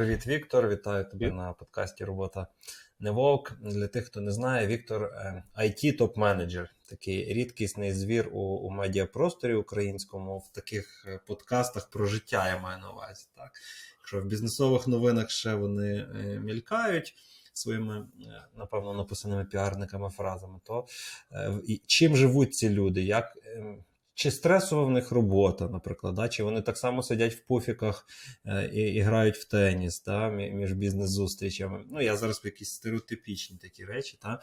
Привіт, Віктор. Вітаю тебе Привіт. на подкасті Робота не вовк. Для тих, хто не знає, Віктор it топ менеджер такий рідкісний звір у у медіапросторі українському в таких е, подкастах про життя я маю на увазі. Так? Якщо в бізнесових новинах ще вони е, мількають. Своїми, е, напевно, написаними піарниками фразами, то чим живуть ці люди? Як ем, чи стресова в них робота, наприклад, да? чи вони так само сидять в пуфіках е, і, і грають в теніс да? між бізнес-зустрічами. Ну, я зараз якісь стереотипічні такі речі. Та?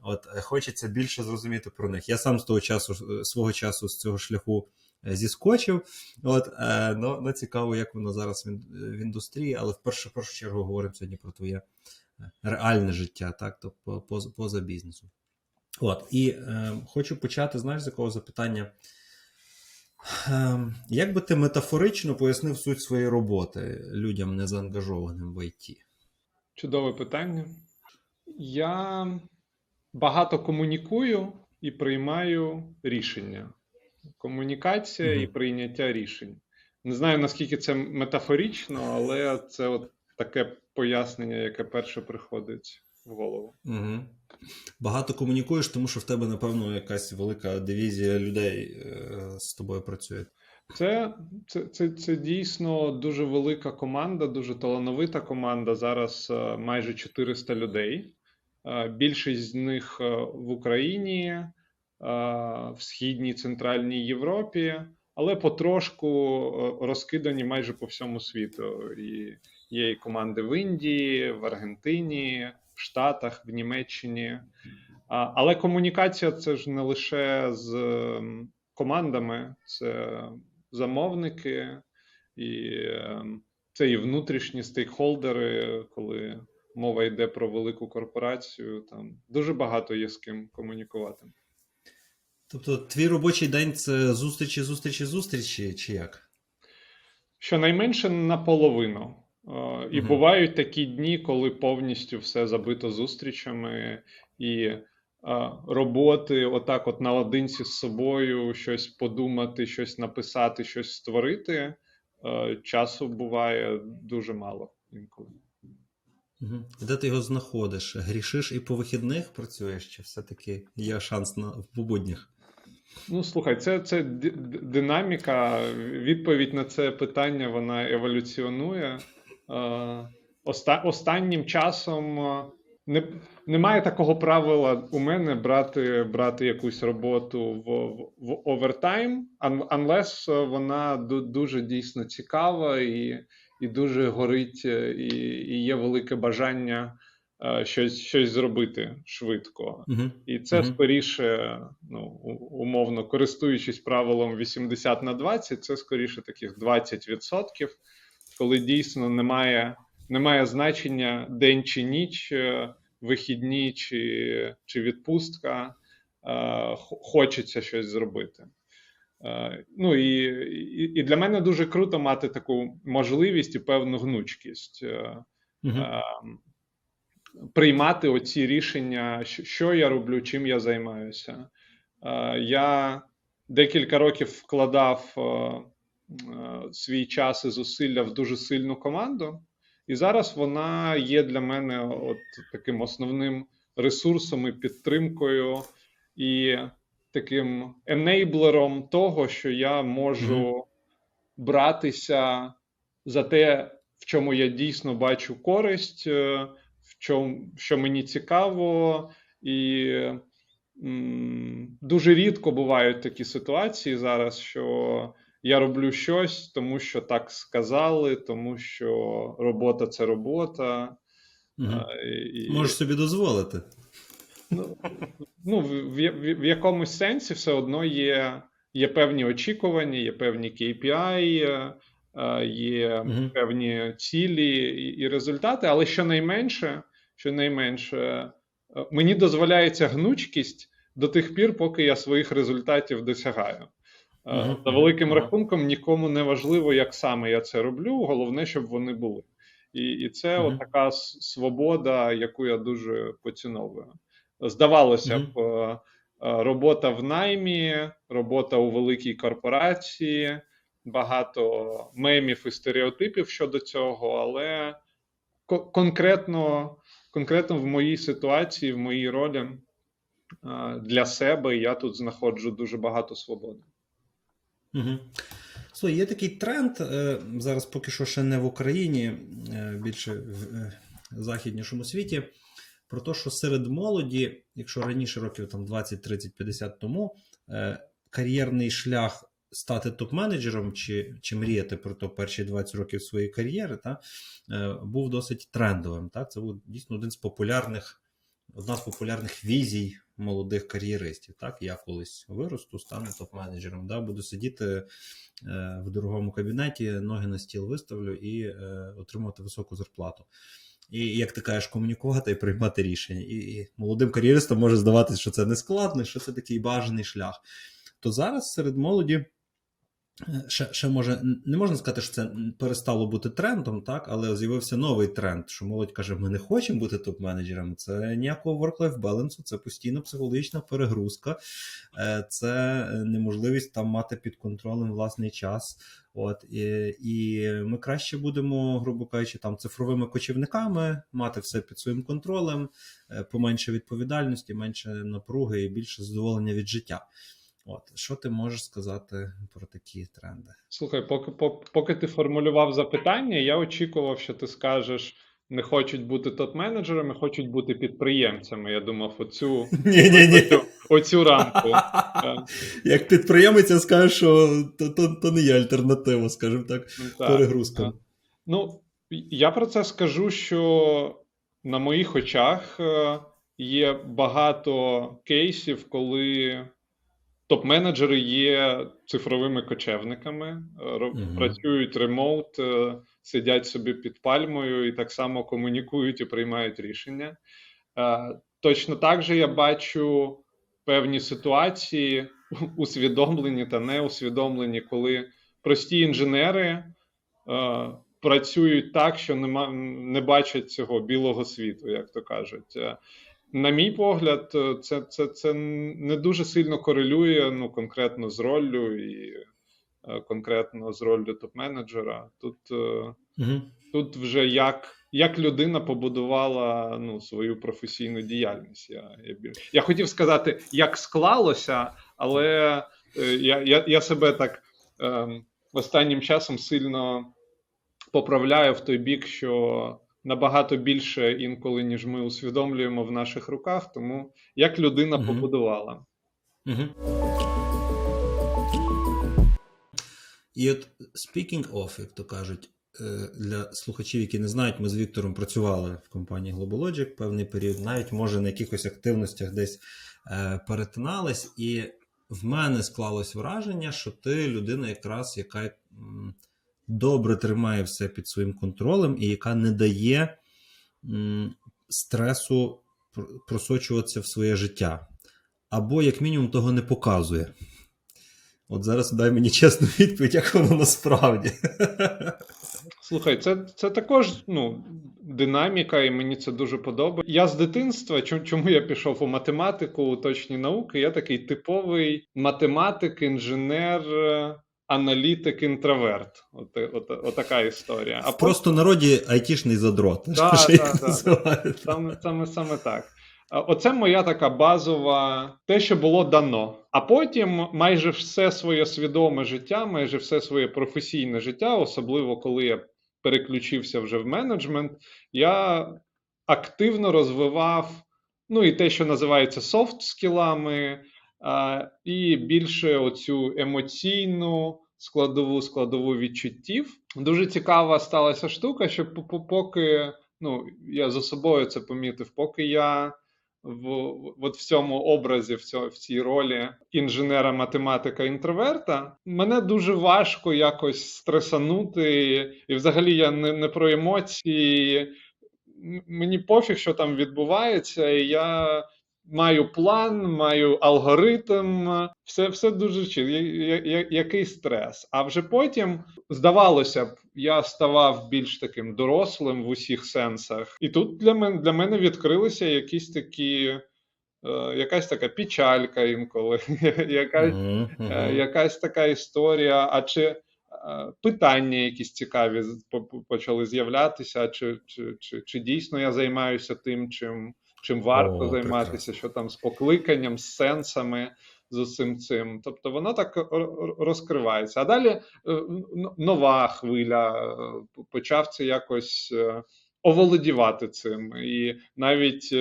От е, Хочеться більше зрозуміти про них. Я сам з того часу, е, свого часу з цього шляху зіскочив. От, е, ну, ну, Цікаво, як воно зараз в, в індустрії, але в першу, першу чергу говоримо сьогодні про твоє реальне життя, так? тобто поза, поза бізнесом. От, І е, хочу почати, знаєш, з якого запитання. Ем, як би ти метафорично пояснив суть своєї роботи людям незаангажованим в ІТ? Чудове питання. Я багато комунікую і приймаю рішення. Комунікація mm і прийняття рішень. Не знаю, наскільки це метафорично, але це от таке пояснення, яке перше приходить в голову. Угу. Багато комунікуєш, тому що в тебе, напевно, якась велика дивізія людей е, з тобою працює. Це, це, це, це дійсно дуже велика команда, дуже талановита команда. Зараз е, майже 400 людей. Е, більшість з них в Україні, в східній центральній Європі, але потрошку розкидані майже по всьому світу. І Є і команди в Індії, в Аргентині, в Штатах, в Німеччині. Але комунікація це ж не лише з командами, це замовники, і ем, це і внутрішні стейкхолдери, коли мова йде про велику корпорацію. Там дуже багато є з ким комунікувати. Тобто, твій робочий день це зустрічі, зустрічі, зустрічі, чи як? Щонайменше наполовину. І угу. бувають такі дні, коли повністю все забито зустрічами і роботи, отак, от наодинці з собою, щось подумати, щось написати, щось створити. Часу буває дуже мало інколи. Угу. Де ти його знаходиш? Грішиш і по вихідних працюєш? Чи все-таки є шанс на в буднях? Ну, слухай, це це динаміка. Відповідь на це питання вона еволюціонує. Е, останнім часом е, не, немає такого правила у мене брати брати якусь роботу в в овертайм, unless вона дуже дійсно цікава і і дуже горить, е, і і є велике бажання щось щось зробити швидко. Uh-huh. І це uh-huh. скоріше, ну умовно користуючись правилом 80 на 20, це скоріше таких 20% коли дійсно немає немає значення день чи ніч, е, вихідні чи чи відпустка, е, хочеться щось зробити. Е, ну і, і для мене дуже круто мати таку можливість і певну гнучкість. Угу. Приймати оці рішення, що я роблю, чим я займаюся. Я декілька років вкладав свій час і зусилля в дуже сильну команду, і зараз вона є для мене от таким основним ресурсом і підтримкою і таким енейблером того, що я можу mm-hmm. братися за те, в чому я дійсно бачу користь, е, в чому що мені цікаво, і м, дуже рідко бувають такі ситуації зараз, що я роблю щось, тому що так сказали, тому що робота це робота. Угу. І... Можеш собі дозволити. Ну, ну в, в, в якомусь сенсі все одно є є певні очікування, є певні KPI, є угу. певні цілі і, і результати, але щонайменше, щонайменше, мені дозволяється гнучкість до тих пір, поки я своїх результатів досягаю. Uh-huh. За великим рахунком нікому не важливо, як саме я це роблю. Головне, щоб вони були. І і це uh-huh. така свобода, яку я дуже поціновую. Здавалося б, е, робота в наймі, робота у великій корпорації, багато мемів і стереотипів щодо цього, але конкретно, конкретно в моїй ситуації, в моїй ролі для себе я тут знаходжу дуже багато свободи. Угу. Слухай, є такий тренд. Е, зараз поки що ще не в Україні, е, більше в е, західнішому світі. Про те, що серед молоді, якщо раніше років там 20, 30, 50 тому, кар'єрний шлях стати топ-менеджером чи чи мріяти про то перші 20 років своєї кар'єри, та, був досить трендовим. Та? Це був дійсно один з популярних, одна з популярних візій молодих кар'єристів. Так, я колись виросту, стану топ-менеджером, да, буду сидіти е, в дорогому кабінеті, ноги на стіл виставлю і е, отримувати високу зарплату. І, як ти кажеш, комунікувати і приймати рішення. І, і молодим кар'єристам може здаватися, що це не складно, що це такий бажаний шлях. То зараз серед молоді Ще ще може не можна сказати, що це перестало бути трендом, так, але з'явився новий тренд, що молодь каже: ми не хочемо бути топ-менеджерами. Це ніякого work-life балансу, це постійна психологічна перегрузка, е, це неможливість там мати під контролем власний час. От І і ми краще будемо, грубо кажучи, там цифровими кочівниками, мати все під своїм контролем, е, поменше відповідальності, менше напруги і більше задоволення від життя. От що ти можеш сказати про такі тренди? Слухай, поки поки, ти формулював запитання, я очікував, що ти скажеш. Не хочуть бути топ-менеджерами, хочуть бути підприємцями. Я думав, оцю Оцю, оцю рамку. Як підприємець, я скажу, що то то, то не є альтернатива, скажімо так, так перегрузкам. Ну, я про це скажу, що на моїх очах е, є багато кейсів, коли Топ-менеджери є цифровими кочевниками, mm-hmm. працюють ремоут, е, сидять собі під пальмою і так само комунікують і приймають рішення. Е, точно так же я бачу певні ситуації, усвідомлені та неусвідомлені, коли прості інженери працюють так, що нема, не бачать цього білого світу, як то кажуть на мій погляд, е, це це, це не дуже сильно корелює ну, конкретно з роллю і е, конкретно з роллю топ-менеджера. Тут угу. тут вже як як людина побудувала ну, свою професійну діяльність. Я я, я хотів сказати, як склалося, але я я, я себе так е, останнім часом сильно поправляю в той бік, що набагато більше інколи, ніж ми усвідомлюємо в наших руках, тому як людина угу. побудувала. Угу. І от speaking of, як то кажуть, е, для слухачів, які не знають, ми з Віктором працювали в компанії GlobalLogic певний період, навіть може на якихось активностях десь е, перетинались, і в мене склалось враження, що ти людина, якраз яка добре тримає все під своїм контролем і яка не дає стресу просочуватися в своє життя. Або, як мінімум, того не показує. От зараз дай мені чесну відповідь, як воно насправді. Слухай, це це також ну, динаміка, і мені це дуже подобається. Я з дитинства, чому я пішов у математику, у точні науки, я такий типовий математик, інженер, аналітик інтроверт. От, от, от така історія. А В просто народі айтішний задрот. Да, да, да. Саме, саме, саме так. Оце моя така базова, те, що було дано. А потім майже все своє свідоме життя, майже все своє професійне життя, особливо коли я переключився вже в менеджмент, я активно розвивав ну і те, що називається софт скілами, і більше оцю емоційну складову складову відчуттів. Дуже цікава сталася штука, що поки ну я за собою це помітив, поки я в от в цьому образі, в цьому, в цій ролі інженера, математика, інтроверта, мене дуже важко якось стресанути, і взагалі я не, не про емоції. Мені пофіг, що там відбувається, і я Маю план, маю алгоритм, все все дуже чітко. Який стрес. А вже потім, здавалося б, я ставав більш таким дорослим в усіх сенсах. І тут для мене для мене відкрилися якісь такі, е, якась така печалька інколи, якась, е, якась така історія. А чи питання якісь цікаві почали з'являтися, чи чи, чи, чи дійсно я займаюся тим, чим чим варто О, займатися, що там з покликанням, з сенсами, з усім цим. Тобто воно так розкривається. А далі е, нова хвиля почав це якось оволодівати цим, і навіть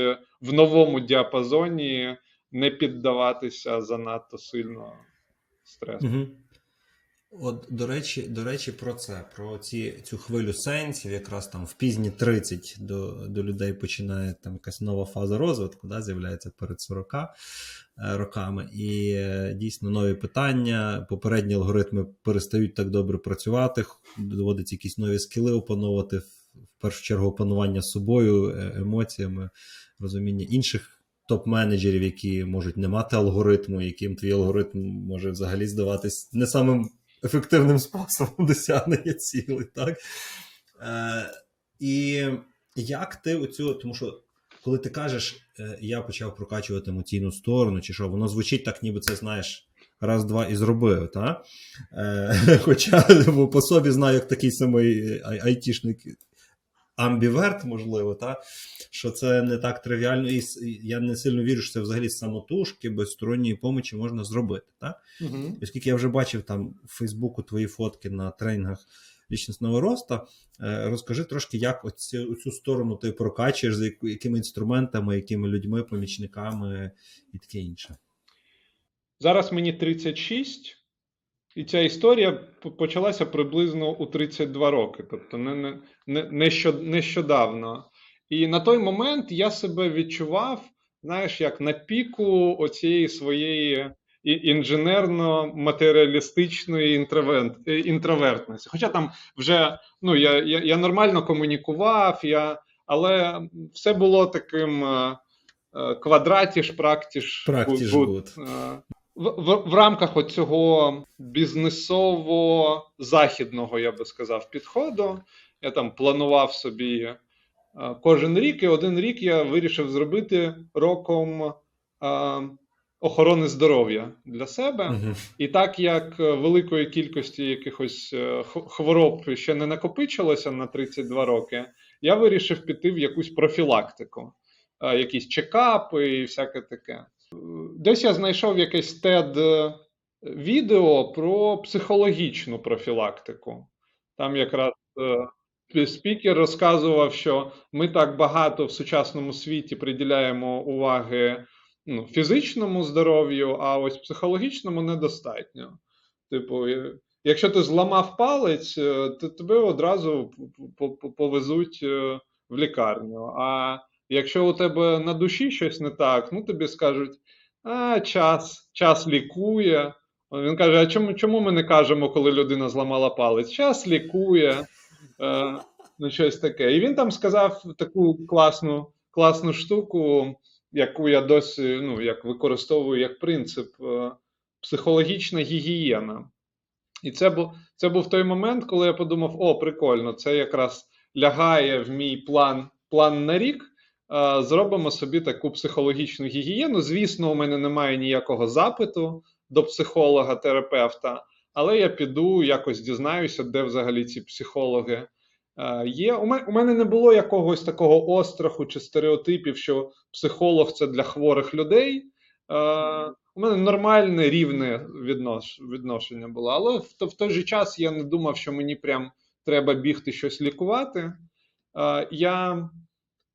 в новому діапазоні не піддаватися занадто сильно стресу. Угу. От, до речі, до речі, про це, про ці, цю хвилю сенсів, якраз там в пізні 30 до до людей починає там якась нова фаза розвитку, да, з'являється перед 40 е, роками. І е, дійсно нові питання, попередні алгоритми перестають так добре працювати, доводиться якісь нові скіли опановувати, в першу чергу опанування собою, е, емоціями, розуміння інших топ-менеджерів, які можуть не мати алгоритму, яким твій алгоритм може взагалі здаватись не самим ефективним способом досягнення цілей. так? Е, І як ти оцю, тому що коли ти кажеш, е, я почав прокачувати емоційну сторону, чи що, воно звучить так, ніби це знаєш. Раз, два і зробив, та? Е, Хоча по собі знаю, як такий самий айтішник амбіверт, можливо, та? що це не так тривіально, і я не сильно вірю, що це взагалі самотужки, без сторонньої помочі можна зробити. Так? Угу. Оскільки я вже бачив там в Фейсбуку твої фотки на тренінгах лічностного росту, е, розкажи трошки, як оцю, оцю сторону ти прокачуєш, за якими інструментами, якими людьми, помічниками і таке інше. Зараз мені 36. І ця історія почалася приблизно у 32 роки, тобто не, не, не, нещодавно. І на той момент я себе відчував, знаєш, як на піку оцієї своєї інженерно-матеріалістичної інтровертності. Хоча там вже ну, я я, я нормально комунікував, я, але все було таким е, е, квадратіш, практіш. Практіш в, в, рамках цього бізнесово-західного, я би сказав, підходу. Я там планував собі е, кожен рік, і один рік я вирішив зробити роком е, охорони здоров'я для себе. Uh-huh. І так як великої кількості якихось е, хвороб ще не накопичилося на 32 роки, я вирішив піти в якусь профілактику, якісь чекапи і всяке таке. Десь я знайшов якесь TED е, відео про психологічну профілактику. Там якраз е, спікер розказував, що ми так багато в сучасному світі приділяємо уваги ну, фізичному здоров'ю, а ось психологічному недостатньо. Типу, якщо ти зламав палець, е, то тебе одразу повезуть в лікарню. А Якщо у тебе на душі щось не так, ну тобі скажуть, а час час лікує. Він каже: А чому чому ми не кажемо, коли людина зламала палець? Час лікує, е, ну щось таке. І він там сказав таку класну класну штуку, яку я досі ну, як використовую як принцип е, психологічна гігієна. І це був це був той момент, коли я подумав: о, прикольно, це якраз лягає в мій план, план на рік зробимо собі таку психологічну гігієну. Звісно, у мене немає ніякого запиту до психолога-терапевта, але я піду якось дізнаюся, де взагалі ці психологи є. У мене не було якогось такого остраху чи стереотипів, що психолог це для хворих людей. У мене нормальне рівне відношення було, але в той же час я не думав, що мені прям треба бігти щось лікувати. Я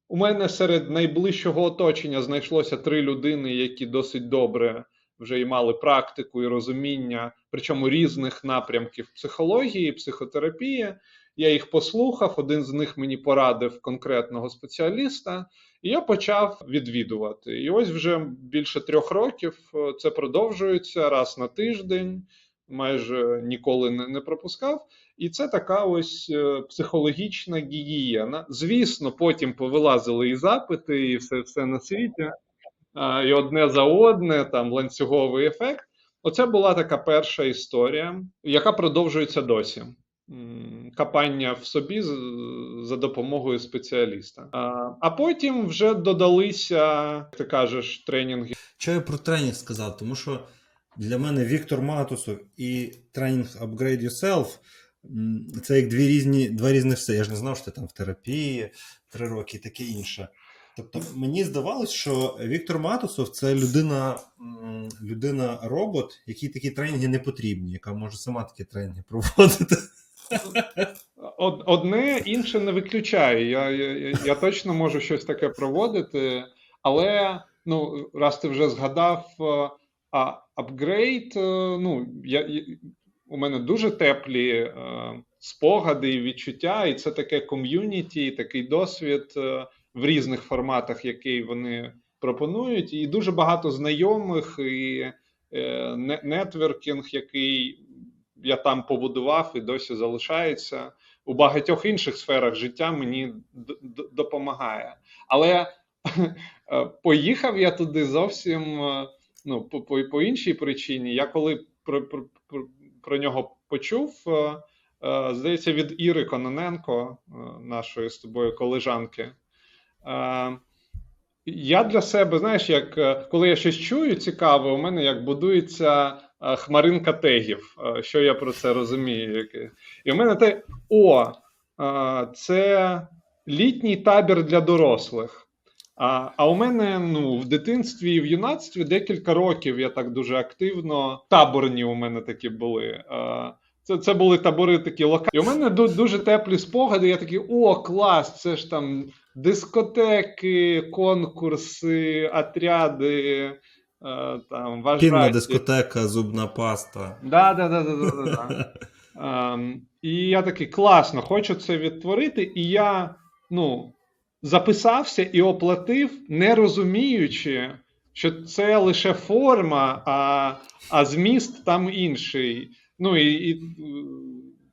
у мене серед найближчого оточення знайшлося три людини, які досить добре вже і мали практику і розуміння, причому різних напрямків психології, психотерапії. Я їх послухав, один з них мені порадив конкретного спеціаліста, і я почав відвідувати. І ось вже більше трьох років е, це продовжується раз на тиждень, майже ніколи не, не пропускав. І це така ось е, психологічна гігієна. Звісно, потім повилазили і запити, і все все на світі, і одне за одне, там ланцюговий ефект. Оце була така перша історія, яка продовжується досі. Капання в собі за допомогою спеціаліста. А потім вже додалися, ти кажеш, тренінги. Що я про тренінг сказав? Тому що для мене Віктор Матусов і тренінг Upgrade Yourself це як дві різні, два різних все. Я ж не знав, що ти там в терапії три роки і таке інше. Тобто мені здавалось, що Віктор Матусов це людина, людина робот, якій такі тренінги не потрібні, яка може сама такі тренінги проводити. Одне інше не виключає. Я я, я точно можу щось таке проводити, але ну, раз ти вже згадав а, апгрейд, ну, я, у мене дуже теплі е, спогади і відчуття, і це таке ком'юніті, такий досвід е, в різних форматах, який вони пропонують, і дуже багато знайомих і е, нетворкінг, який я там побудував і досі залишається у багатьох інших сферах життя. Мені допомагає. Але е, поїхав я туди зовсім е, ну, по іншій причині. Я коли про, нього почув. Е, здається, від Іри Кононенко, нашої з тобою колежанки. Я для себе, знаєш, як коли я щось чую цікаве, у мене як будується хмаринка тегів. Що я про це розумію? І у мене те о, це літній табір для дорослих. А а у мене ну, в дитинстві і в юнацтві декілька років я так дуже активно. Таборні у мене такі були. Це це були табори такі локальні. І У мене дуже теплі спогади. Я такий, о, клас! Це ж там дискотеки, конкурси, отряди. Там, Кінна дискотека, зубна паста. Да, да, да, да, да, да. Ем, І я такий класно, хочу це відтворити. І я ну, записався і оплатив, не розуміючи, що це лише форма, а а зміст там інший. Ну і, і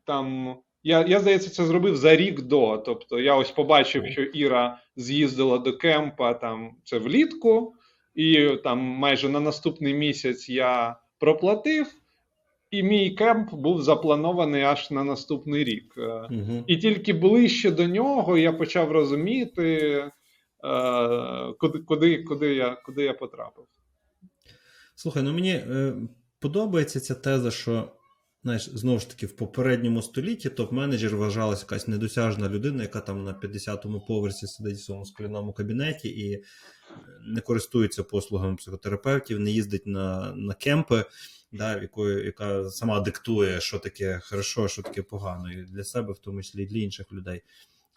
там. Я, я здається, це зробив за рік до. Тобто я ось побачив, що Іра з'їздила до кемпа там це влітку і там майже на наступний місяць я проплатив, і мій кемп був запланований аж на наступний рік. Угу. І тільки ближче до нього я почав розуміти, е, куди куди, куди, я куди я потрапив. Слухай, ну мені е, подобається ця теза, що. Знаєш, знову ж таки, в попередньому столітті топ-менеджер вважалася якась недосяжна людина, яка там на 50-му поверсі сидить в своєму скляному кабінеті і не користується послугами психотерапевтів, не їздить на на кемпи, да, якою, яка сама диктує, що таке хорошо, що таке погано, і для себе, в тому числі і для інших людей.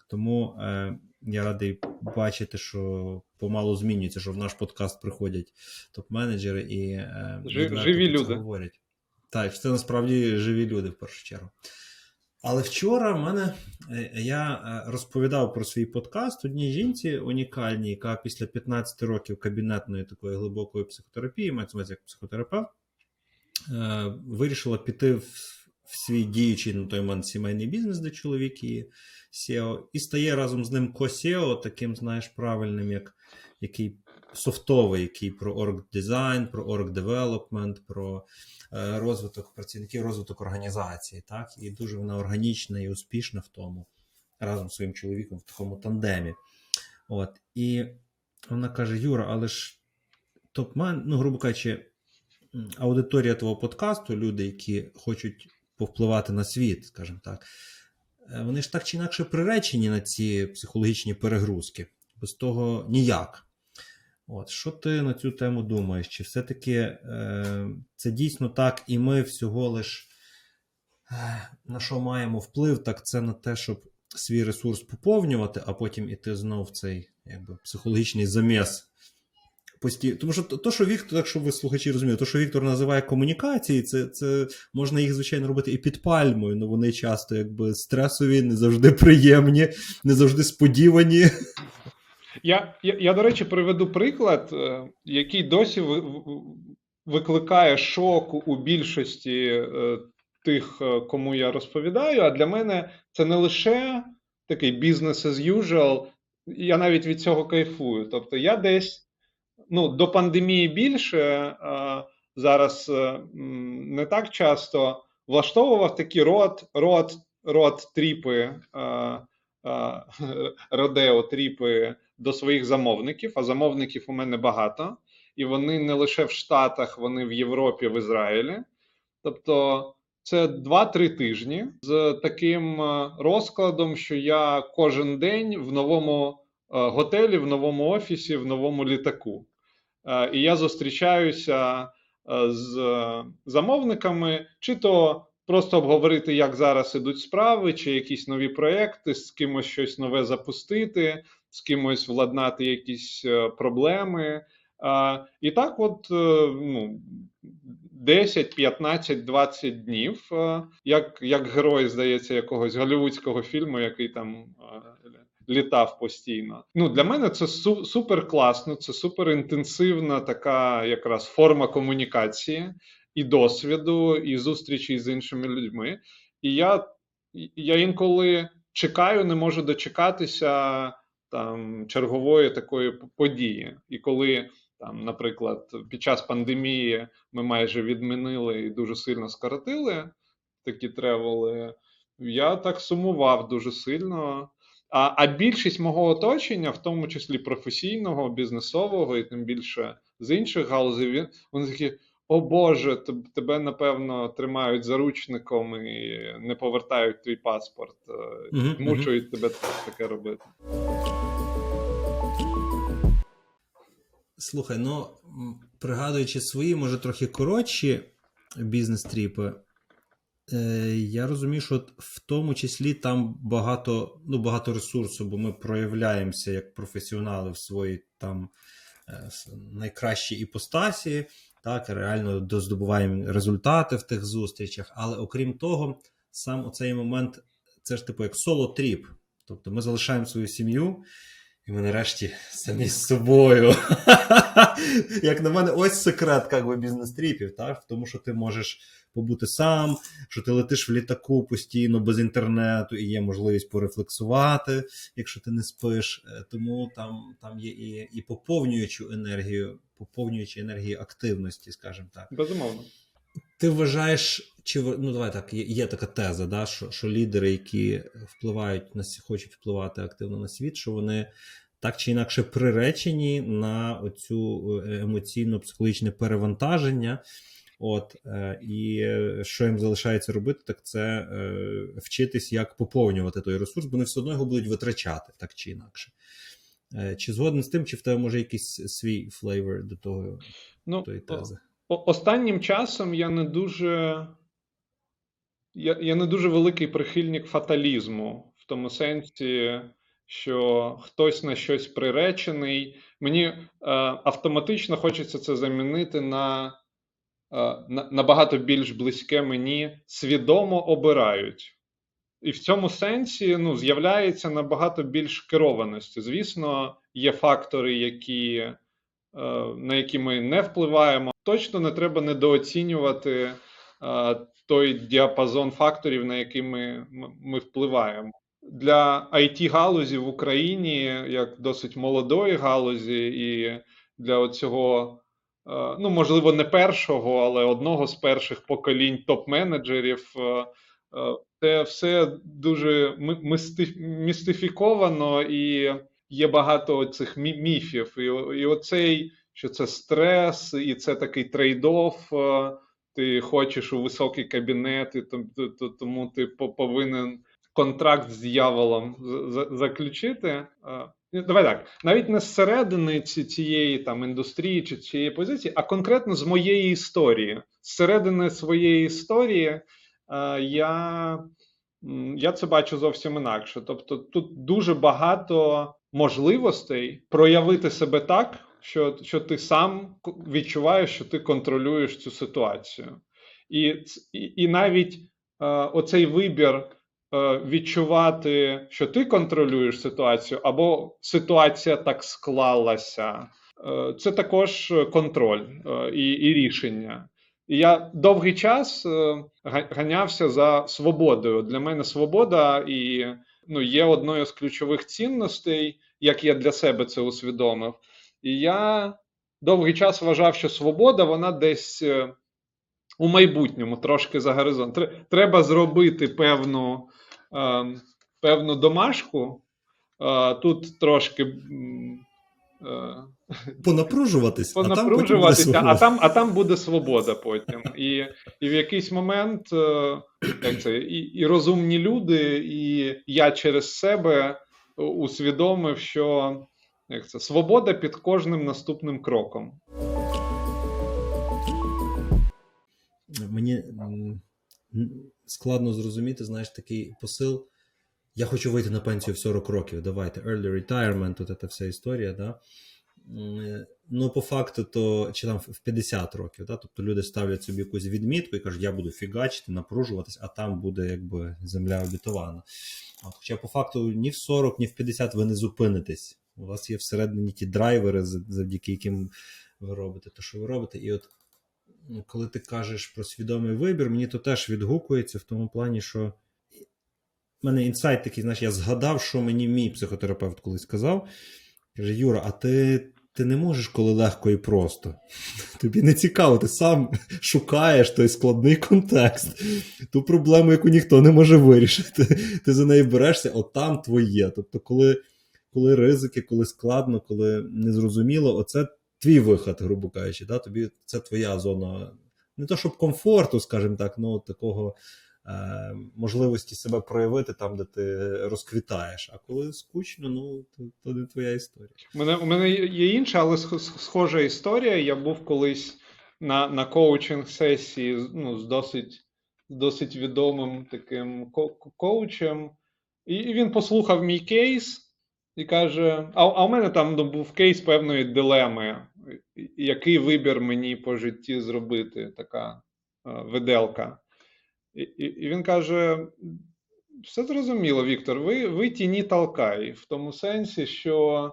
Тому е, я радий бачити, що помалу змінюється, що в наш подкаст приходять топ-менеджери і е, живі люди говорять. Так, це насправді живі люди в першу чергу. Але вчора в мене е, я е, розповідав про свій подкаст одній жінці унікальній, яка після 15 років кабінетної такої глибокої психотерапії, мається як психотерапевт, вирішила піти в свій діючий на той момент сімейний бізнес, де чоловік і SEO, і стає разом з ним ко-SEO, таким, знаєш, правильним, як який софтовий, який про орг-дизайн, про орг-девелопмент, про Е, розвиток працівників, розвиток організації. так, І дуже вона органічна і успішна в тому, разом з своїм чоловіком в такому тандемі. От, І вона каже: Юра, але ж топ-мен, ну, грубо кажучи, аудиторія твого подкасту, люди, які хочуть повпливати на світ, скажімо так, е, вони ж так чи інакше приречені на ці психологічні перегрузки. Без того ніяк. От, Що ти на цю тему думаєш? Чи все-таки е, це дійсно так, і ми всього лиш е, на що маємо вплив, так це на те, щоб свій ресурс поповнювати, а потім іти знов в цей якби, психологічний заміс. Пості... Тому що то, що Віктор, так щоб ви слухачі розуміли, то, що Віктор називає комунікації, це це можна їх, звичайно, робити і під пальмою, але вони часто якби стресові, не завжди приємні, не завжди сподівані. Я, я, я, до речі, приведу приклад, е, який досі викликає шок у більшості е, тих, е, кому я розповідаю. А для мене це не лише такий business as usual, я навіть від цього кайфую. Тобто, я десь ну, до пандемії більше зараз не так часто влаштовував такі рот, рот, рот тріпи, родео тріпи до своїх замовників, а замовників у мене багато, і вони не лише в Штатах, вони в Європі, в Ізраїлі. Тобто це 2-3 тижні з таким е, розкладом, що я кожен день в новому е, готелі, в новому офісі, в новому літаку. Е, і я зустрічаюся з замовниками, чи то просто обговорити, як зараз ідуть справи, чи якісь нові проекти, з кимось щось нове запустити, з кимось владнати якісь проблеми. І так, от ну, 10, 15, 20 днів, е, як як герой, здається, якогось голівудського фільму, який там е, літав постійно. Ну для мене це су супер класно, це супер інтенсивна така якраз форма комунікації і досвіду, і зустрічі з іншими людьми. І я, я інколи чекаю, не можу дочекатися там чергової такої події. І коли там, наприклад, під час пандемії ми майже відмінили і дуже сильно скоротили такі тревели. Я так сумував дуже сильно. А а більшість мого оточення, в тому числі професійного, бізнесового і тим більше з інших галузей, вони такі: о Боже, тебе напевно тримають заручником і не повертають твій паспорт, uh-huh, мучують тебе таке робити. Слухай, ну пригадуючи свої, може, трохи коротші бізнес-тріпи, я розумію, що в тому числі там багато ну, багато ресурсу, бо ми проявляємося як професіонали в своїй там е, найкращій іпостасі, так, реально доздобуваємо результати в тих зустрічах. Але окрім того, сам оцей момент це ж типу як соло-тріп. Тобто ми залишаємо свою сім'ю. І ми нарешті самі з собою. Як на мене, ось секрет як би, бізнес-тріпів, так? тому, що ти можеш побути сам, що ти летиш в літаку постійно без інтернету, і є можливість порефлексувати, якщо ти не спиш. Е, тому там там є і і поповнюючу енергію, поповнюючи енергію активності, скажімо так. Безумовно. Ти вважаєш, чи ну давай так, є, є така теза, да, що що лідери, які впливають на хочуть впливати активно на світ, що вони так чи інакше приречені на оцю е, емоційно-психологічне перевантаження. От, е, І що їм залишається робити, так це е, вчитись, як поповнювати той ресурс, бо вони все одно його будуть витрачати так чи інакше. Е, Чи згоден з тим, чи в тебе може якийсь свій flavor до того ну, тої тези? Останнім часом я не дуже я, я не дуже великий прихильник фаталізму в тому сенсі, що хтось на щось приречений. Мені е, автоматично хочеться це замінити е, на набагато більш близьке мені свідомо обирають. І в цьому сенсі ну, з'являється набагато більш керованості. Звісно, є фактори, які, е, на які ми не впливаємо. Точно не треба недооцінювати е, той діапазон факторів, на який ми, ми впливаємо. Для it галузі в Україні, як досить молодої галузі, і для цього, е, ну можливо, не першого, але одного з перших поколінь топ-менеджерів, е, це все дуже містифіковано і є багато цих міфів. І, і оцей, що це стрес, і це такий трейд-офф, ти хочеш у високий кабінет, і тому ти повинен контракт з дьяволом заключити. Давай так, навіть не зсередини цієї там індустрії чи цієї позиції, а конкретно з моєї історії. Зсередини своєї історії я я це бачу зовсім інакше. Тобто, тут дуже багато можливостей проявити себе так, що що ти сам відчуваєш, що ти контролюєш цю ситуацію, і і, і навіть е, оцей вибір е, відчувати, що ти контролюєш ситуацію, або ситуація так склалася, е, це також контроль е, і, і рішення. І я довгий час е, ганявся за свободою. Для мене свобода і ну, є одною з ключових цінностей, як я для себе це усвідомив. І я довгий час вважав, що свобода вона десь е, у майбутньому трошки за горизонт. Треба зробити певну, певну домашку. тут трошки. Понапружуватись, понапружуватися, а там, а там а там буде свобода потім. І і в якийсь момент як це, і, і розумні люди, і я через себе усвідомив, що як це, свобода під кожним наступним кроком. Мені складно зрозуміти, знаєш, такий посил. Я хочу вийти на пенсію в 40 років. Давайте, early retirement, тут ця вся історія. Да? Ну, по факту, то чи там в 50 років, да? тобто люди ставлять собі якусь відмітку і кажуть, я буду фігачити, напружуватись, а там буде якби земля обітована. От, Хоча по факту ні в 40, ні в 50 ви не зупинитесь. У вас є всередині ті драйвери, завдяки яким ви робите те, що ви робите. І от коли ти кажеш про свідомий вибір, мені то теж відгукується в тому плані, що в мене інсайт такий, знаєш, я згадав, що мені мій психотерапевт колись сказав. Каже: Юра, а ти ти не можеш, коли легко і просто. Тобі не цікаво, ти сам шукаєш той складний контекст, ту проблему, яку ніхто не може вирішити. Ти за неї берешся, от там твоє. Тобто, коли коли ризики, коли складно, коли незрозуміло, оце твій виход, грубо кажучи. Да? Тобі це твоя зона. Не то, щоб комфорту, скажімо так, ну такого Е, можливості себе проявити там, де ти розквітаєш. А коли скучно, ну то, то не твоя історія. Мене у мене є інша, але схожа історія. Я був колись на на коучинг сесії ну, з досить досить відомим таким коучем, і він послухав мій кейс. І каже: а а у мене там ну, був кейс певної дилеми, який вибір мені по житті зробити, така е, виделка. І, і, він каже: все зрозуміло, Віктор, ви ви тіні толкай, в тому сенсі, що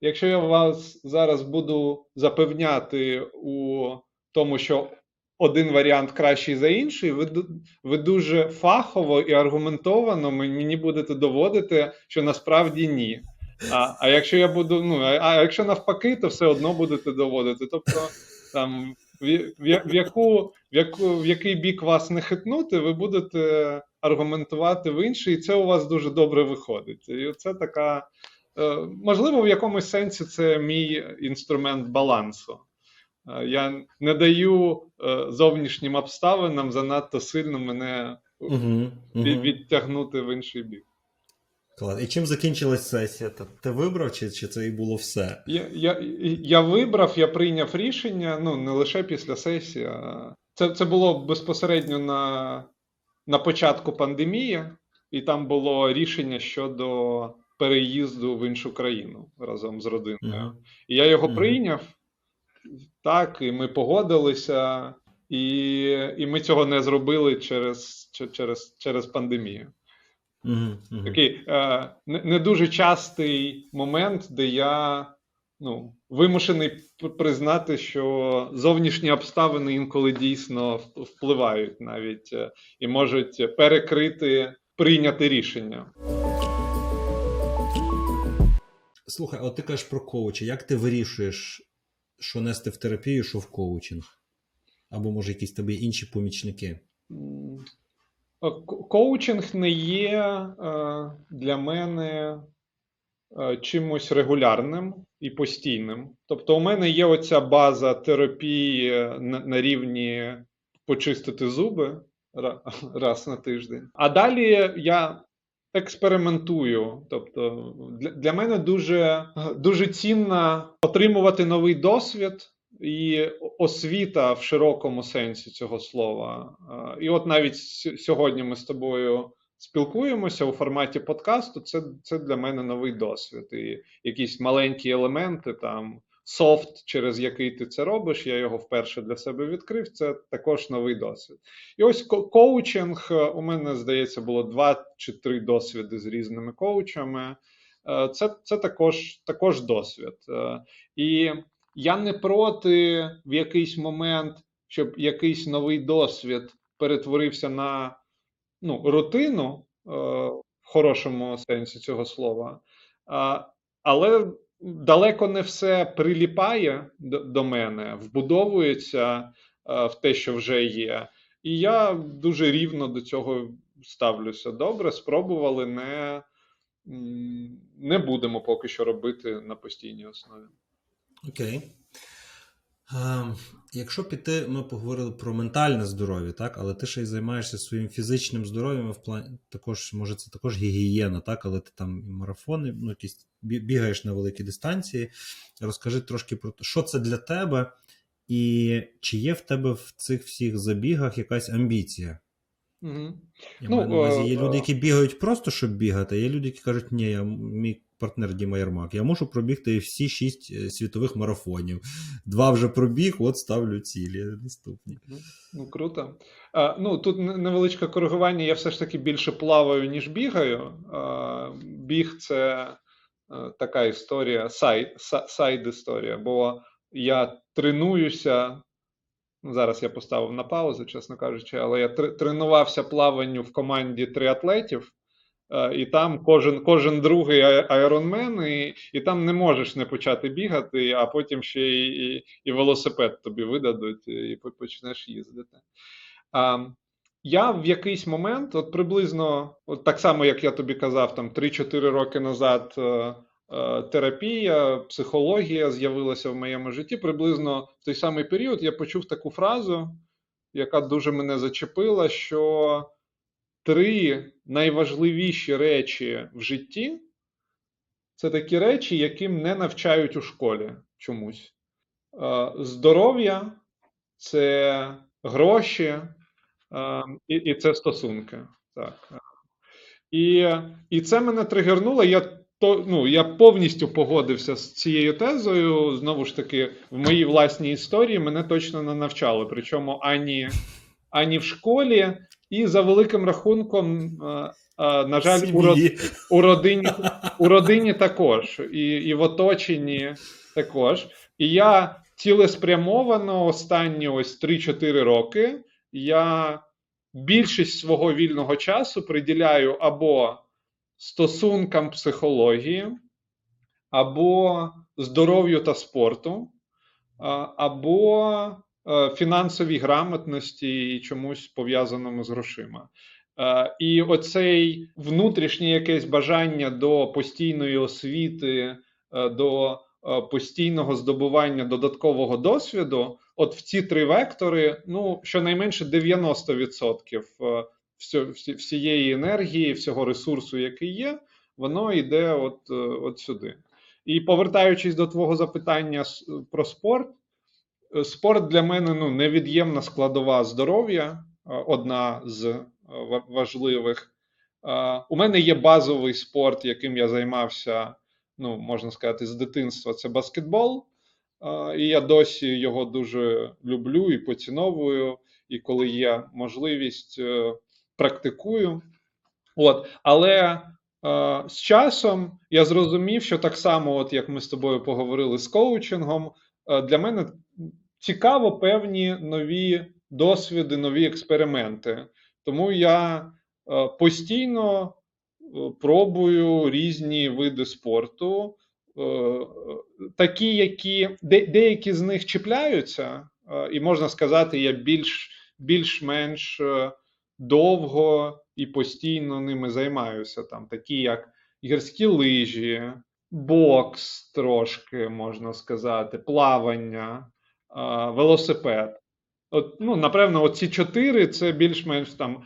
якщо я вас зараз буду запевняти у тому, що один варіант кращий за інший, ви ви дуже фахово і аргументовано мені будете доводити, що насправді ні. А а якщо я буду, ну а, якщо навпаки, то все одно будете доводити. Тобто там в, в, яку, в, яку, в який бік вас не хитнути, ви будете аргументувати в інший, і це у вас дуже добре виходить. І це така, е, можливо, в якомусь сенсі це мій інструмент балансу. Е, я не даю е, зовнішнім обставинам занадто сильно мене угу, угу. відтягнути в інший бік. Клас. І чим закінчилась сесія? Ти вибрав, чи чи це і було все? Я я, я вибрав, я прийняв рішення ну не лише після сесії. а Це це було безпосередньо на на початку пандемії, і там було рішення щодо переїзду в іншу країну разом з родиною. Uh-huh. І я його uh-huh. прийняв так, і ми погодилися, і і ми цього не зробили через, через, через пандемію. Угу, Такий е, не, не дуже частий момент, де я ну, вимушений признати, що зовнішні обставини інколи дійсно впливають навіть е, і можуть перекрити прийняти рішення. Слухай, от ти кажеш про коуча. Як ти вирішуєш, що нести в терапію, що в коучинг? Або може якісь тобі інші помічники? Е, коучинг не є е, для мене е, чимось регулярним і постійним. Тобто, у мене є оця база терапії на рівні почистити зуби раз на тиждень. А далі я експериментую. Тобто, для мене дуже, дуже цінно отримувати новий досвід і освіта в широкому сенсі цього слова. І от навіть сьогодні ми з тобою спілкуємося у форматі подкасту. Це це для мене новий досвід. І якісь маленькі елементи, там софт, через який ти це робиш. Я його вперше для себе відкрив. Це також новий досвід. І ось коучинг у мене здається було два чи три досвіди з різними коучами. Е, це це також також досвід. Е, і я не проти в якийсь момент, щоб якийсь новий досвід перетворився на ну, рутину е, в хорошому сенсі цього слова, е, але далеко не все приліпає до, до мене, вбудовується е, в те, що вже є. І я дуже рівно до цього ставлюся. Добре, спробували не не будемо поки що робити на постійній основі. Окей. Ем, якщо піти, ми поговорили про ментальне здоров'я, так? Але ти ще й займаєшся своїм фізичним здоров'ям в плані також, може, це також гігієна, так? Але ти там і марафони, ну, якісь бігаєш на великі дистанції. Розкажи трошки про те, що це для тебе, і чи є в тебе в цих всіх забігах якась амбіція? Угу. Я Ну, маю на увазі, є е, люди, е. які бігають просто, щоб бігати, а є люди, які кажуть, ні, я мій партнер Діма Ярмак, я мушу пробігти всі шість е, світових марафонів. Два вже пробіг, от ставлю цілі наступні. Ну, круто. А, ну, тут невеличке коригування. Я все ж таки більше плаваю, ніж бігаю. А, біг це е, така історія, side, side історія. бо я тренуюся. Ну, зараз я поставив на паузу, чесно кажучи, але я тренувався плаванню в команді триатлетів. Е, І там кожен, кожен другий i- ironman, і, і там не можеш не почати бігати, а потім ще і, і, і велосипед тобі видадуть, і почнеш їздити. А, я в якийсь момент, от приблизно, от так само, як я тобі казав, там 3-4 роки назад е, е, терапія, психологія з'явилася в моєму житті. Приблизно в той самий період я почув таку фразу, яка дуже мене зачепила, що три найважливіші речі в житті це такі речі, яким не навчають у школі чомусь. Здоров'я це гроші і це стосунки. Так. І, і це мене тригернуло. Я то, ну, я повністю погодився з цією тезою. Знову ж таки, в моїй власній історії мене точно не навчали. Причому ані, ані в школі, і за великим рахунком, е, е, на жаль, у, род, у родині у родині також, і, і в оточенні також. І я цілеспрямовано останні ось 3-4 роки я більшість свого вільного часу приділяю або стосункам психології, або здоров'ю та спорту, або фінансовій грамотності і чомусь пов'язаному з грошима. Е, І оцей внутрішнє якесь бажання до постійної освіти, е, до е, постійного здобування додаткового досвіду, от в ці три вектори, ну щонайменше 90% е, всьо- всі- всієї енергії, всього ресурсу, який є, воно йде от, е, от сюди. І повертаючись до твого запитання про спорт, е, спорт для мене ну, невід'ємна складова здоров'я, е, одна з е, важливих. Е, У мене є базовий спорт, яким я займався, ну, можна сказати, з дитинства це баскетбол. Е, І я досі його дуже люблю і поціновую. І коли є можливість, е, практикую. От, але е, з часом я зрозумів, що так само, от як ми з тобою поговорили з коучингом, е, для мене цікаво певні нові досвіди, нові експерименти. Тому я е, постійно е, пробую різні види спорту, е, такі, які де, деякі з них чіпляються, і можна сказати, я більш, більш-менш довго і постійно ними займаюся. Там такі, як гірські лижі, бокс, трошки можна сказати, плавання, велосипед. От, ну, напевно, оці чотири це більш-менш там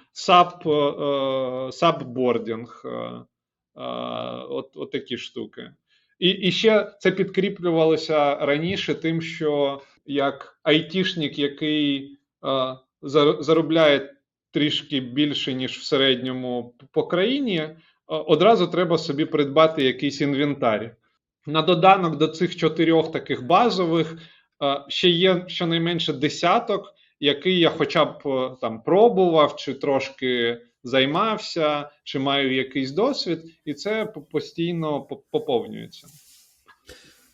е, сапбордінг, е, е, от, от такі штуки. І, і ще це підкріплювалося раніше тим, що як айтішник, який е, заробляє трішки більше, ніж в середньому по країні, одразу треба собі придбати якийсь інвентар. На доданок до цих чотирьох таких базових ще є щонайменше десяток, який я хоча б е, там пробував, чи трошки займався, чи маю якийсь досвід, і це постійно поповнюється.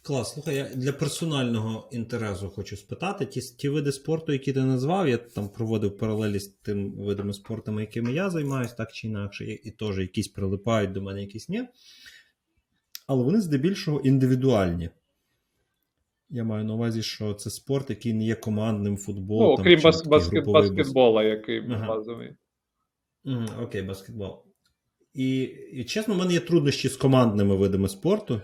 Клас, слухай, я для персонального інтересу хочу спитати. Ті, ті види спорту, які ти назвав, я там проводив паралелі з тим видами спорту, якими я займаюся, так чи інакше, і, і теж якісь прилипають до мене, якісь ні. Але вони здебільшого індивідуальні. Я маю на увазі, що це спорт, який не є командним футболом. Ну, окрім бас- баскет, бас- баскетбола, який Ага. базовий. Мгм, Окей, баскетбол. І, і чесно, в мене є труднощі з командними видами спорту.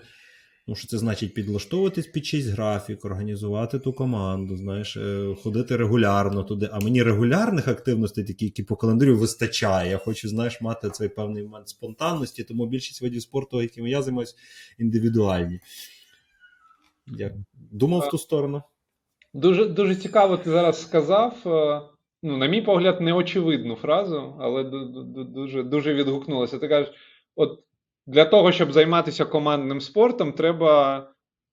Тому що це значить підлаштовуватись під чийсь графік, організувати ту команду, знаєш, е, ходити регулярно туди. А мені регулярних активностей, такі, які по календарю, вистачає. Я хочу, знаєш, мати цей певний момент спонтанності, тому більшість видів спорту, якими я займаюся, індивідуальні. Я думав в ту сторону. Дуже дуже цікаво, ти зараз сказав. е, Ну, на мій погляд, неочевидну фразу, але дуже дуже відгукнулося. Ти кажеш, от для того, щоб займатися командним спортом, треба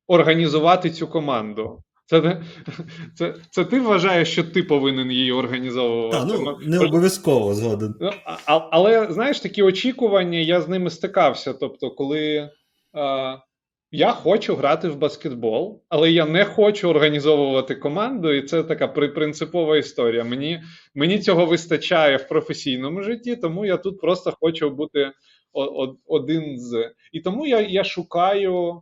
організувати цю команду. Це це, це ти вважаєш, що ти повинен її організовувати? Так, ну, Не обов'язково згоден. Ну, Але знаєш, такі очікування, я з ними стикався. Тобто, коли а, я хочу грати в баскетбол, але я не хочу організовувати команду, і це така принципова історія. Мені мені цього вистачає в професійному житті, тому я тут просто хочу бути один з. І тому я я шукаю е,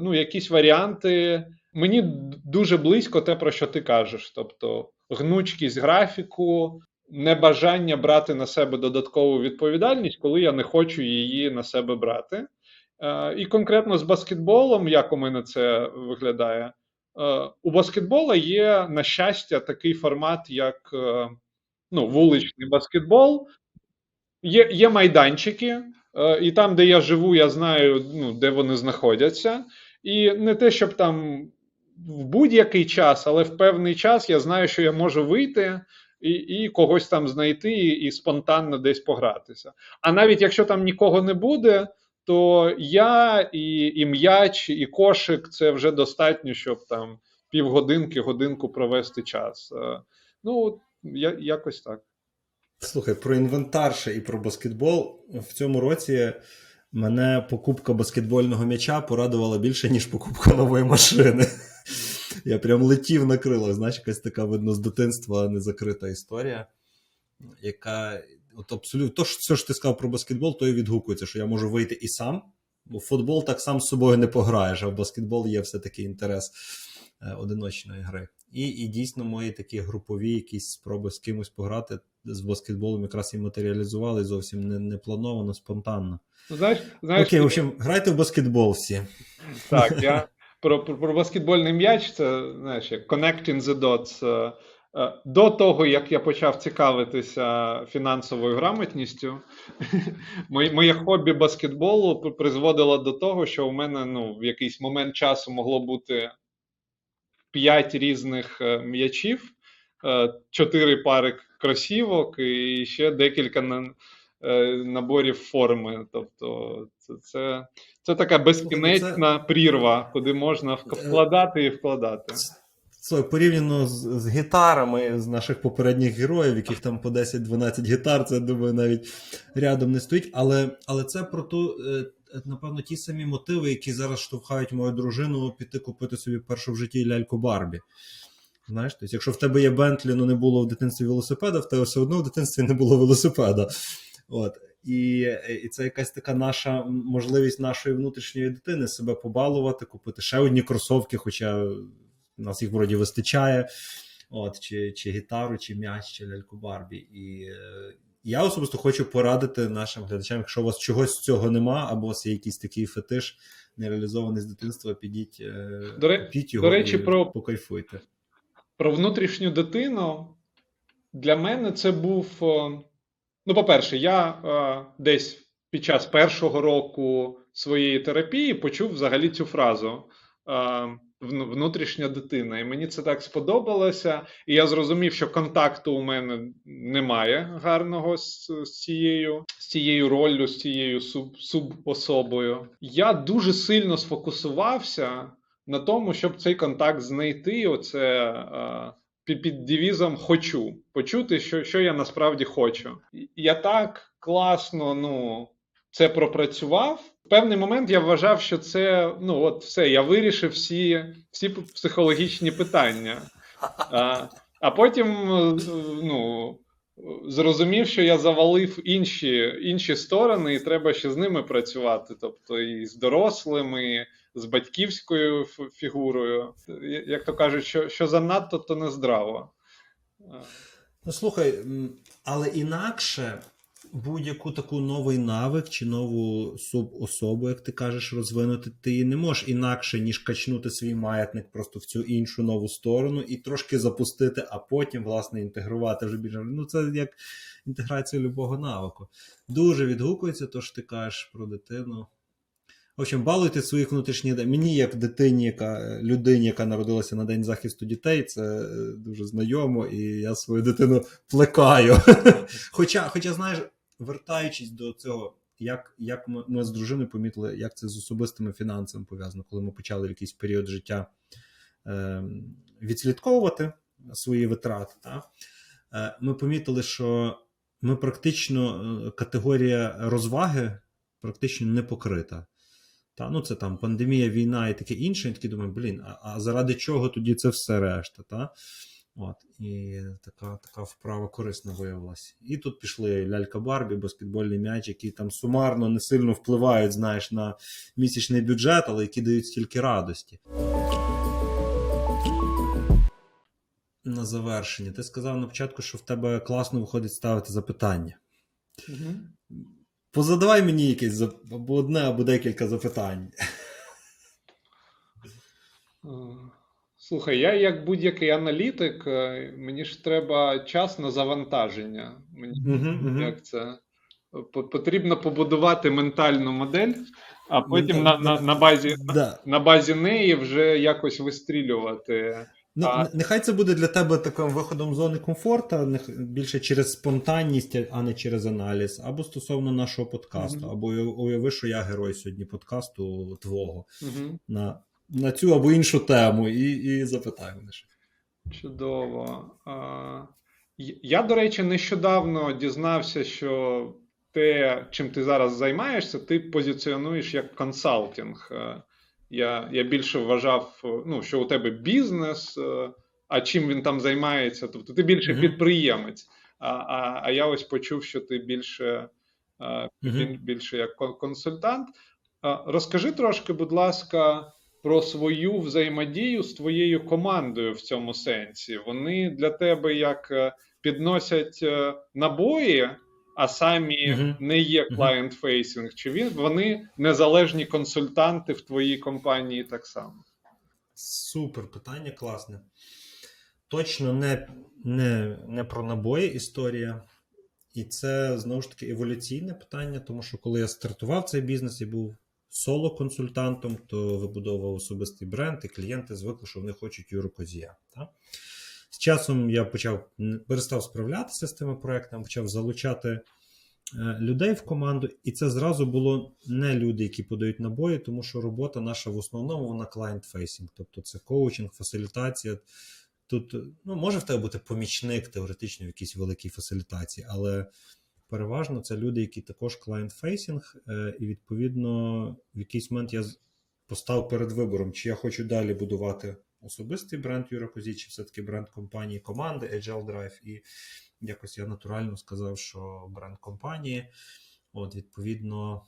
ну, якісь варіанти. Мені дуже близько те, про що ти кажеш. Тобто гнучкість графіку, небажання брати на себе додаткову відповідальність, коли я не хочу її на себе брати. Е, і конкретно з баскетболом, як у мене це виглядає, е, у баскетбола є, на щастя, такий формат, як ну, вуличний баскетбол, Є є майданчики, е, і там, де я живу, я знаю, ну, де вони знаходяться. І не те, щоб там в будь-який час, але в певний час я знаю, що я можу вийти і і когось там знайти, і, і спонтанно десь погратися. А навіть якщо там нікого не буде, то я і і м'яч, і кошик це вже достатньо, щоб там півгодинки, годинку провести час. Е, ну, я, якось так. Слухай, про інвентар ще і про баскетбол. В цьому році мене покупка баскетбольного м'яча порадувала більше, ніж покупка нової машини. Я прям летів на крилах, знаєш, якась така видно з дитинства незакрита історія, яка от абсолютно то, що, все, що ти сказав про баскетбол, то і відгукується, що я можу вийти і сам. Бо в футбол так сам з собою не пограєш, а в баскетбол є все-таки інтерес е, одиночної гри. І і дійсно мої такі групові якісь спроби з кимось пограти з баскетболом якраз і матеріалізували зовсім не, не плановано, спонтанно. Ну, знаєш, знаєш, Окей, в общем, грайте в баскетбол всі. Так, я про про, про баскетбольний м'яч, це знаєш, як connecting the dots. Е, е, до того, як я почав цікавитися фінансовою грамотністю, моє хобі баскетболу призводило до того, що у мене ну, в якийсь момент часу могло бути п'ять різних е, м'ячів, чотири пари кросівок і ще декілька е, наборів форми. Тобто, це це, це така безкінечна прірва, куди можна е, вкладати і вкладати. Це порівняно з, з гітарами з наших попередніх героїв, яких там по 10-12 гітар, це думаю, навіть рядом не стоїть. Але але це про ту, е, напевно, ті самі мотиви, які зараз штовхають мою дружину піти купити собі першу в житті ляльку Барбі. Знаєш, тобто, якщо в тебе є Бентлі, але не було в дитинстві велосипеда, в тебе все одно в дитинстві не було велосипеда. От. І і це якась така наша можливість нашої внутрішньої дитини себе побалувати, купити ще одні кросовки, хоча в нас їх вроді вистачає. От, Чи чи гітару, чи м'яч, чи ляльку Барбі. І е, я особисто хочу порадити нашим глядачам, якщо у вас чогось з цього нема, або у вас є якийсь такий фетиш нереалізований з дитинства, підіть, е, до, купіть його до речі, і про... покайфуйте. Про внутрішню дитину для мене це був. Е, ну, по-перше, я е, десь під час першого року своєї терапії почув взагалі цю фразу е, внутрішня дитина. І мені це так сподобалося. І я зрозумів, що контакту у мене немає гарного з, з цією з цією роллю, з цією суб, субособою. Я дуже сильно сфокусувався на тому, щоб цей контакт знайти, оце е, під, девізом хочу почути, що що я насправді хочу. Я так класно ну, це пропрацював. Певний момент я вважав, що це ну от все, я вирішив всі всі психологічні питання. А а потім ну, зрозумів, що я завалив інші інші сторони, і треба ще з ними працювати. Тобто і з дорослими, з батьківською фігурою. Як то кажуть, що що занадто, то не здраво. Ну, слухай, але інакше будь-яку таку новий навик чи нову субособу, як ти кажеш, розвинути, ти її не можеш інакше, ніж качнути свій маятник просто в цю іншу нову сторону і трошки запустити, а потім, власне, інтегрувати вже більше. Ну, це як інтеграція любого навику. Дуже відгукується, то що ти кажеш про дитину. В общем, балуйте своїх внутрішніх Мені, як дитині, яка людині, яка народилася на День захисту дітей, це дуже знайомо, і я свою дитину плекаю. Хоча, хоча, знаєш, вертаючись до цього, як як ми, ми з дружиною помітили, як це з особистими фінансами пов'язано, коли ми почали якийсь період життя е, відслідковувати свої витрати, та, е, ми помітили, що ми практично е, категорія розваги практично не покрита. Та, ну Це там пандемія, війна і таке інше. І такі думаю, блін, а, а заради чого тоді це все решта? Та? От, І така така вправа корисна виявилася. І тут пішли лялька Барбі, баскетбольний м'яч, які там сумарно не сильно впливають знаєш, на місячний бюджет, але які дають стільки радості. На завершення. Ти сказав на початку, що в тебе класно виходить ставити запитання. Угу. Позадавай мені якесь або одне, або декілька запитань. Слухай, я як будь-який аналітик, е, мені ж треба час на завантаження. Мені uh-huh, як це потрібно побудувати ментальну модель, а потім uh-huh. на на, на, базі uh-huh. на базі неї вже якось вистрілювати. Ну, а... Нехай це буде для тебе таким виходом з зони комфорту, більше через спонтанність, а не через аналіз, або стосовно нашого подкасту, mm-hmm. або уяви, що я герой сьогодні подкасту твого mm-hmm. на на цю або іншу тему, і і запитай мене. Чудово. Я, до речі, нещодавно дізнався, що те, чим ти зараз займаєшся, ти позиціонуєш як консалтинг. Я я більше вважав, ну, що у тебе бізнес, е, а чим він там займається. Тобто ти більше mm-hmm. підприємець. А а, а я ось почув, що ти більше mm-hmm. більше як консультант. Розкажи трошки, будь ласка, про свою взаємодію з твоєю командою в цьому сенсі. Вони для тебе як е, підносять е, набої а самі uh-huh. не є client-facing, чи він вони незалежні консультанти в твоїй компанії так само? Супер питання, класне. Точно не, не, не про набої історія. І це знову ж таки еволюційне питання, тому що коли я стартував цей бізнес і був соло-консультантом, то вибудовував особистий бренд, і клієнти звикли, що вони хочуть Юру Козія. Так? З часом я почав перестав справлятися з тими проектами, почав залучати е, людей в команду, і це зразу було не люди, які подають набої, тому що робота наша в основному вона client-facing, тобто це коучинг, фасилітація. Тут ну, може в тебе бути помічник теоретично в якійсь великій фасилітації, але переважно це люди, які також client-facing, е, і відповідно в якийсь момент я постав перед вибором, чи я хочу далі будувати особистий бренд Юра Козі, чи все-таки бренд компанії команди Agile Drive. І якось я натурально сказав, що бренд компанії. От, відповідно,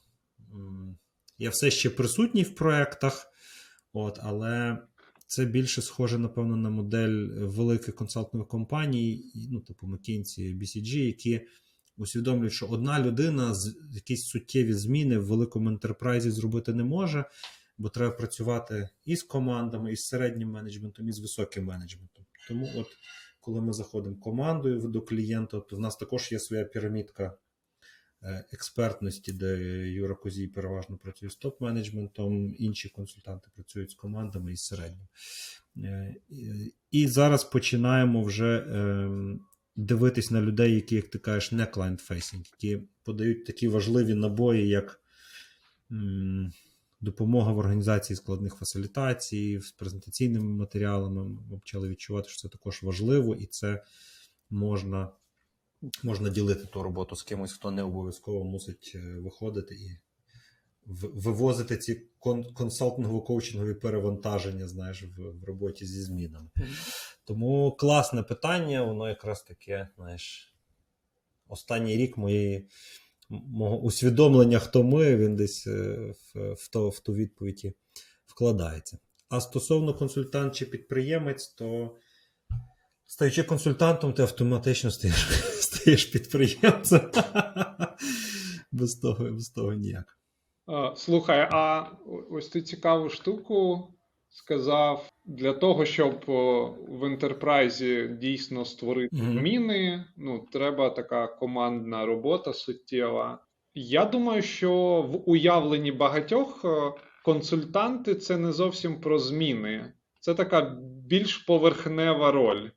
я все ще присутній в проєктах, от, але це більше схоже, напевно, на модель великих консалтингових компаній, ну, типу McKinsey, BCG, які усвідомлюють, що одна людина з якісь суттєві зміни в великому ентерпрайзі зробити не може бо треба працювати і з командами, і з середнім менеджментом, і з високим менеджментом. Тому, от, коли ми заходимо командою до клієнта, то в нас також є своя пірамідка е, експертності, де Юра Козій переважно працює з топ-менеджментом, інші консультанти працюють з командами і з середнім. Е, і зараз починаємо вже ем, дивитись на людей, які, як ти кажеш, не client-facing, які подають такі важливі набої, як допомога в організації складних фасилітацій, з презентаційними матеріалами. Ми почали відчувати, що це також важливо, і це можна можна ділити ту роботу з кимось, хто не обов'язково мусить е, виходити і вивозити ці консалтингово-коучингові перевантаження знаєш, в, в роботі зі змінами. Тому класне питання, воно якраз таке, знаєш, останній рік моєї мого усвідомлення, хто ми, він десь е, в, в, то, в ту відповіді вкладається. А стосовно консультант чи підприємець, то стаючи консультантом, ти автоматично стаєш стаєш підприємцем. Без того, без того ніяк. Слухай, а ось ти цікаву штуку сказав для того, щоб в ентерпрайзі дійсно створити mm-hmm. зміни, ну треба така командна робота суттєва. Я думаю, що в уявленні багатьох консультанти це не зовсім про зміни, це така більш поверхнева роль.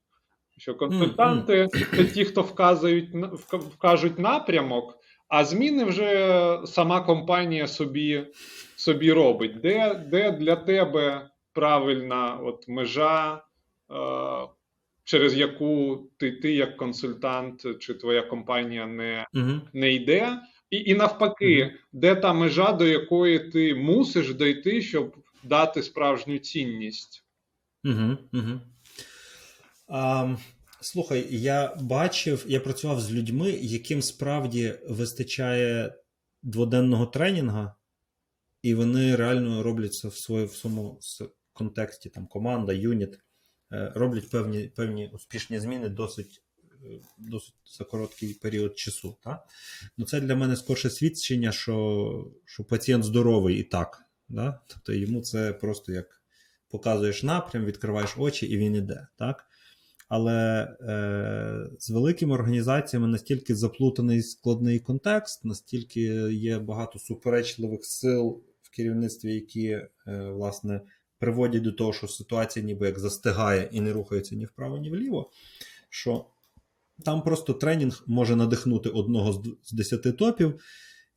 Що консультанти mm-hmm. це ті, хто вказують вкажуть напрямок, а зміни вже сама компанія собі собі робить. Де де для тебе правильна от межа, е, через яку ти ти як консультант чи твоя компанія не mm-hmm. не йде, і і навпаки, mm-hmm. де та межа, до якої ти мусиш дойти, щоб дати справжню цінність? Угу, угу. А, Слухай, я бачив, я працював з людьми, яким справді вистачає дводенного тренінгу, і вони реально роблять це в своєму контексті, там команда, юніт, е, роблять певні певні успішні зміни досить е, досить за короткий період часу. Так? Ну, Це для мене скорше свідчення, що що пацієнт здоровий і так. Да? Тобто йому це просто як показуєш напрям, відкриваєш очі і він іде. так? Але е, з великими організаціями настільки заплутаний складний контекст, настільки є багато суперечливих сил в керівництві, які е, власне приводять до того, що ситуація ніби як застигає і не рухається ні вправо, ні вліво. що там просто тренінг може надихнути одного з десяти топів,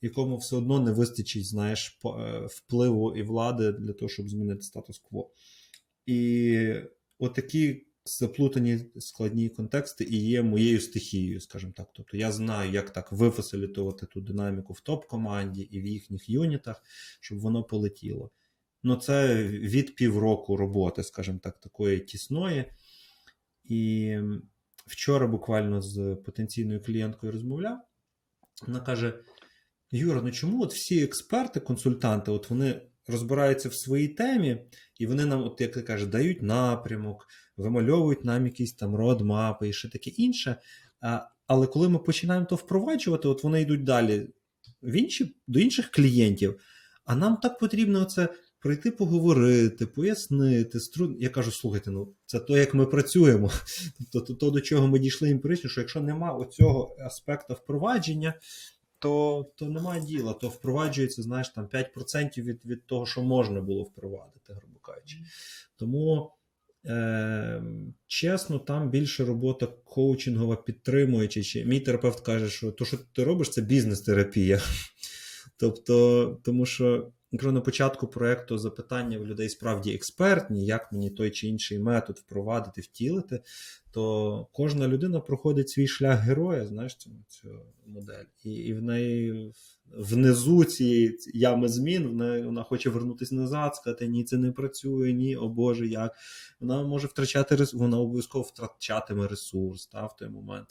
якому все одно не вистачить знаєш, е, впливу і влади для того, щоб змінити статус-кво. І отакі заплутані складні контексти і є моєю стихією, скажімо так. Тобто я знаю, як так вифасилітувати ту динаміку в топ-команді і в їхніх юнітах, щоб воно полетіло. Ну, це від півроку роботи, скажімо так, такої тісної. І вчора буквально з потенційною клієнткою розмовляв. Вона каже: Юра, ну чому от всі експерти, консультанти, от вони розбираються в своїй темі, і вони нам, от як ти кажеш, дають напрямок, вимальовують нам якісь там родмапи і ще таке інше. А, Але коли ми починаємо то впроваджувати, от вони йдуть далі в інші, до інших клієнтів. А нам так потрібно це прийти поговорити, пояснити. Стру... Я кажу, слухайте, ну це то, як ми працюємо. Тобто, то, до чого ми дійшли емпірично, що якщо нема оцього аспекту впровадження, то то немає діла, то впроваджується, знаєш, там 5% від від того, що можна було впровадити, грубо кажучи. Тому, е, чесно, там більше робота коучингова підтримуючи. Мій терапевт каже, що то, що ти робиш, це бізнес-терапія. Тобто, тому що Якщо на початку проєкту запитання в людей справді експертні, як мені той чи інший метод впровадити, втілити, то кожна людина проходить свій шлях героя, знаєш, цю, модель. І і в неї внизу цієї ями змін вона, вона хоче вернутися назад, сказати, ні, це не працює, ні, о Боже, як. Вона може втрачати ресурс, вона обов'язково втрачатиме ресурс та, в той момент.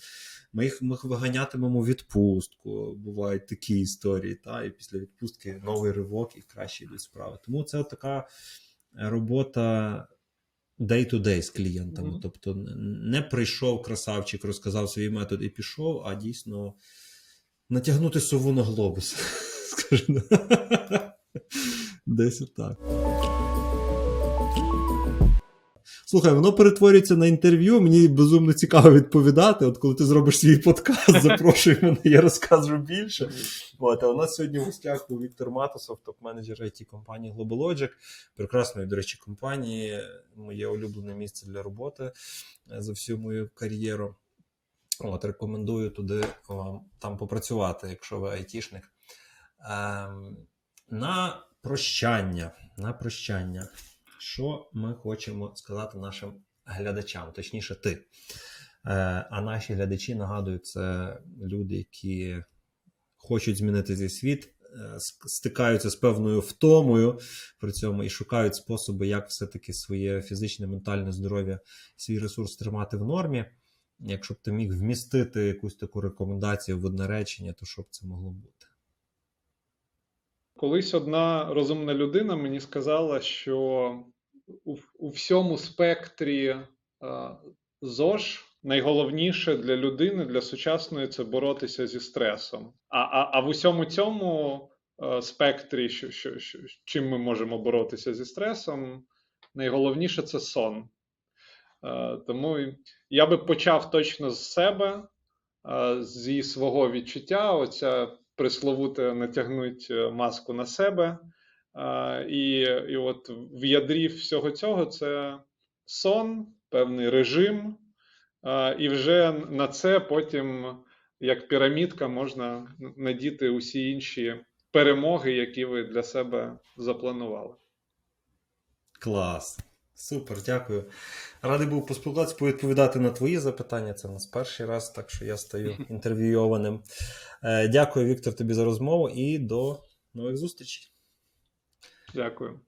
Ми їх ми виганятимемо в відпустку. Бувають такі історії, та, і після відпустки новий ривок і краще йдуть справи. Тому це така робота. Day-to-day з клієнтами. Mm-hmm. Тобто не прийшов красавчик, розказав свій метод і пішов, а дійсно натягнути сову на глобус. Скажімо. Десь так. Слухай, воно перетворюється на інтерв'ю. Мені безумно цікаво відповідати. От коли ти зробиш свій подкаст, запрошуй мене, я розкажу більше. От, а у нас сьогодні в гостях був Віктор Матосов, топ-менеджер it компанії GlobalLogic. Прекрасної, до речі, компанії. Моє улюблене місце для роботи за всю мою кар'єру. От, Рекомендую туди вам там попрацювати, якщо ви айтішник. Ем, На прощання. На прощання. Що ми хочемо сказати нашим глядачам, точніше, ти. Е, А наші глядачі нагадую, це люди, які хочуть змінити цей світ, е, стикаються з певною втомою при цьому і шукають способи, як все-таки своє фізичне, ментальне здоров'я, свій ресурс тримати в нормі. Якщо б ти міг вмістити якусь таку рекомендацію в одне речення, то що б це могло бути? Колись одна розумна людина мені сказала, що у у всьому спектрі е, ЗОЖ найголовніше для людини, для сучасної це боротися зі стресом. А, а, а в усьому цьому е, спектрі, що, що, що, чим ми можемо боротися зі стресом, найголовніше це сон. Е, тому я би почав точно з себе, е, зі свого відчуття. Оця присловуте натягнуть е, маску на себе. І, і от в ядрі всього цього це сон, певний режим, і вже на це потім, як пірамідка, можна надіти усі інші перемоги, які ви для себе запланували. Клас. Супер, дякую. Радий був поспілкуватися, повідповідати на твої запитання. Це у нас перший раз, так що я стаю інтерв'юйованим. Е, Дякую, Віктор, тобі за розмову і до нових зустрічей. Дякую.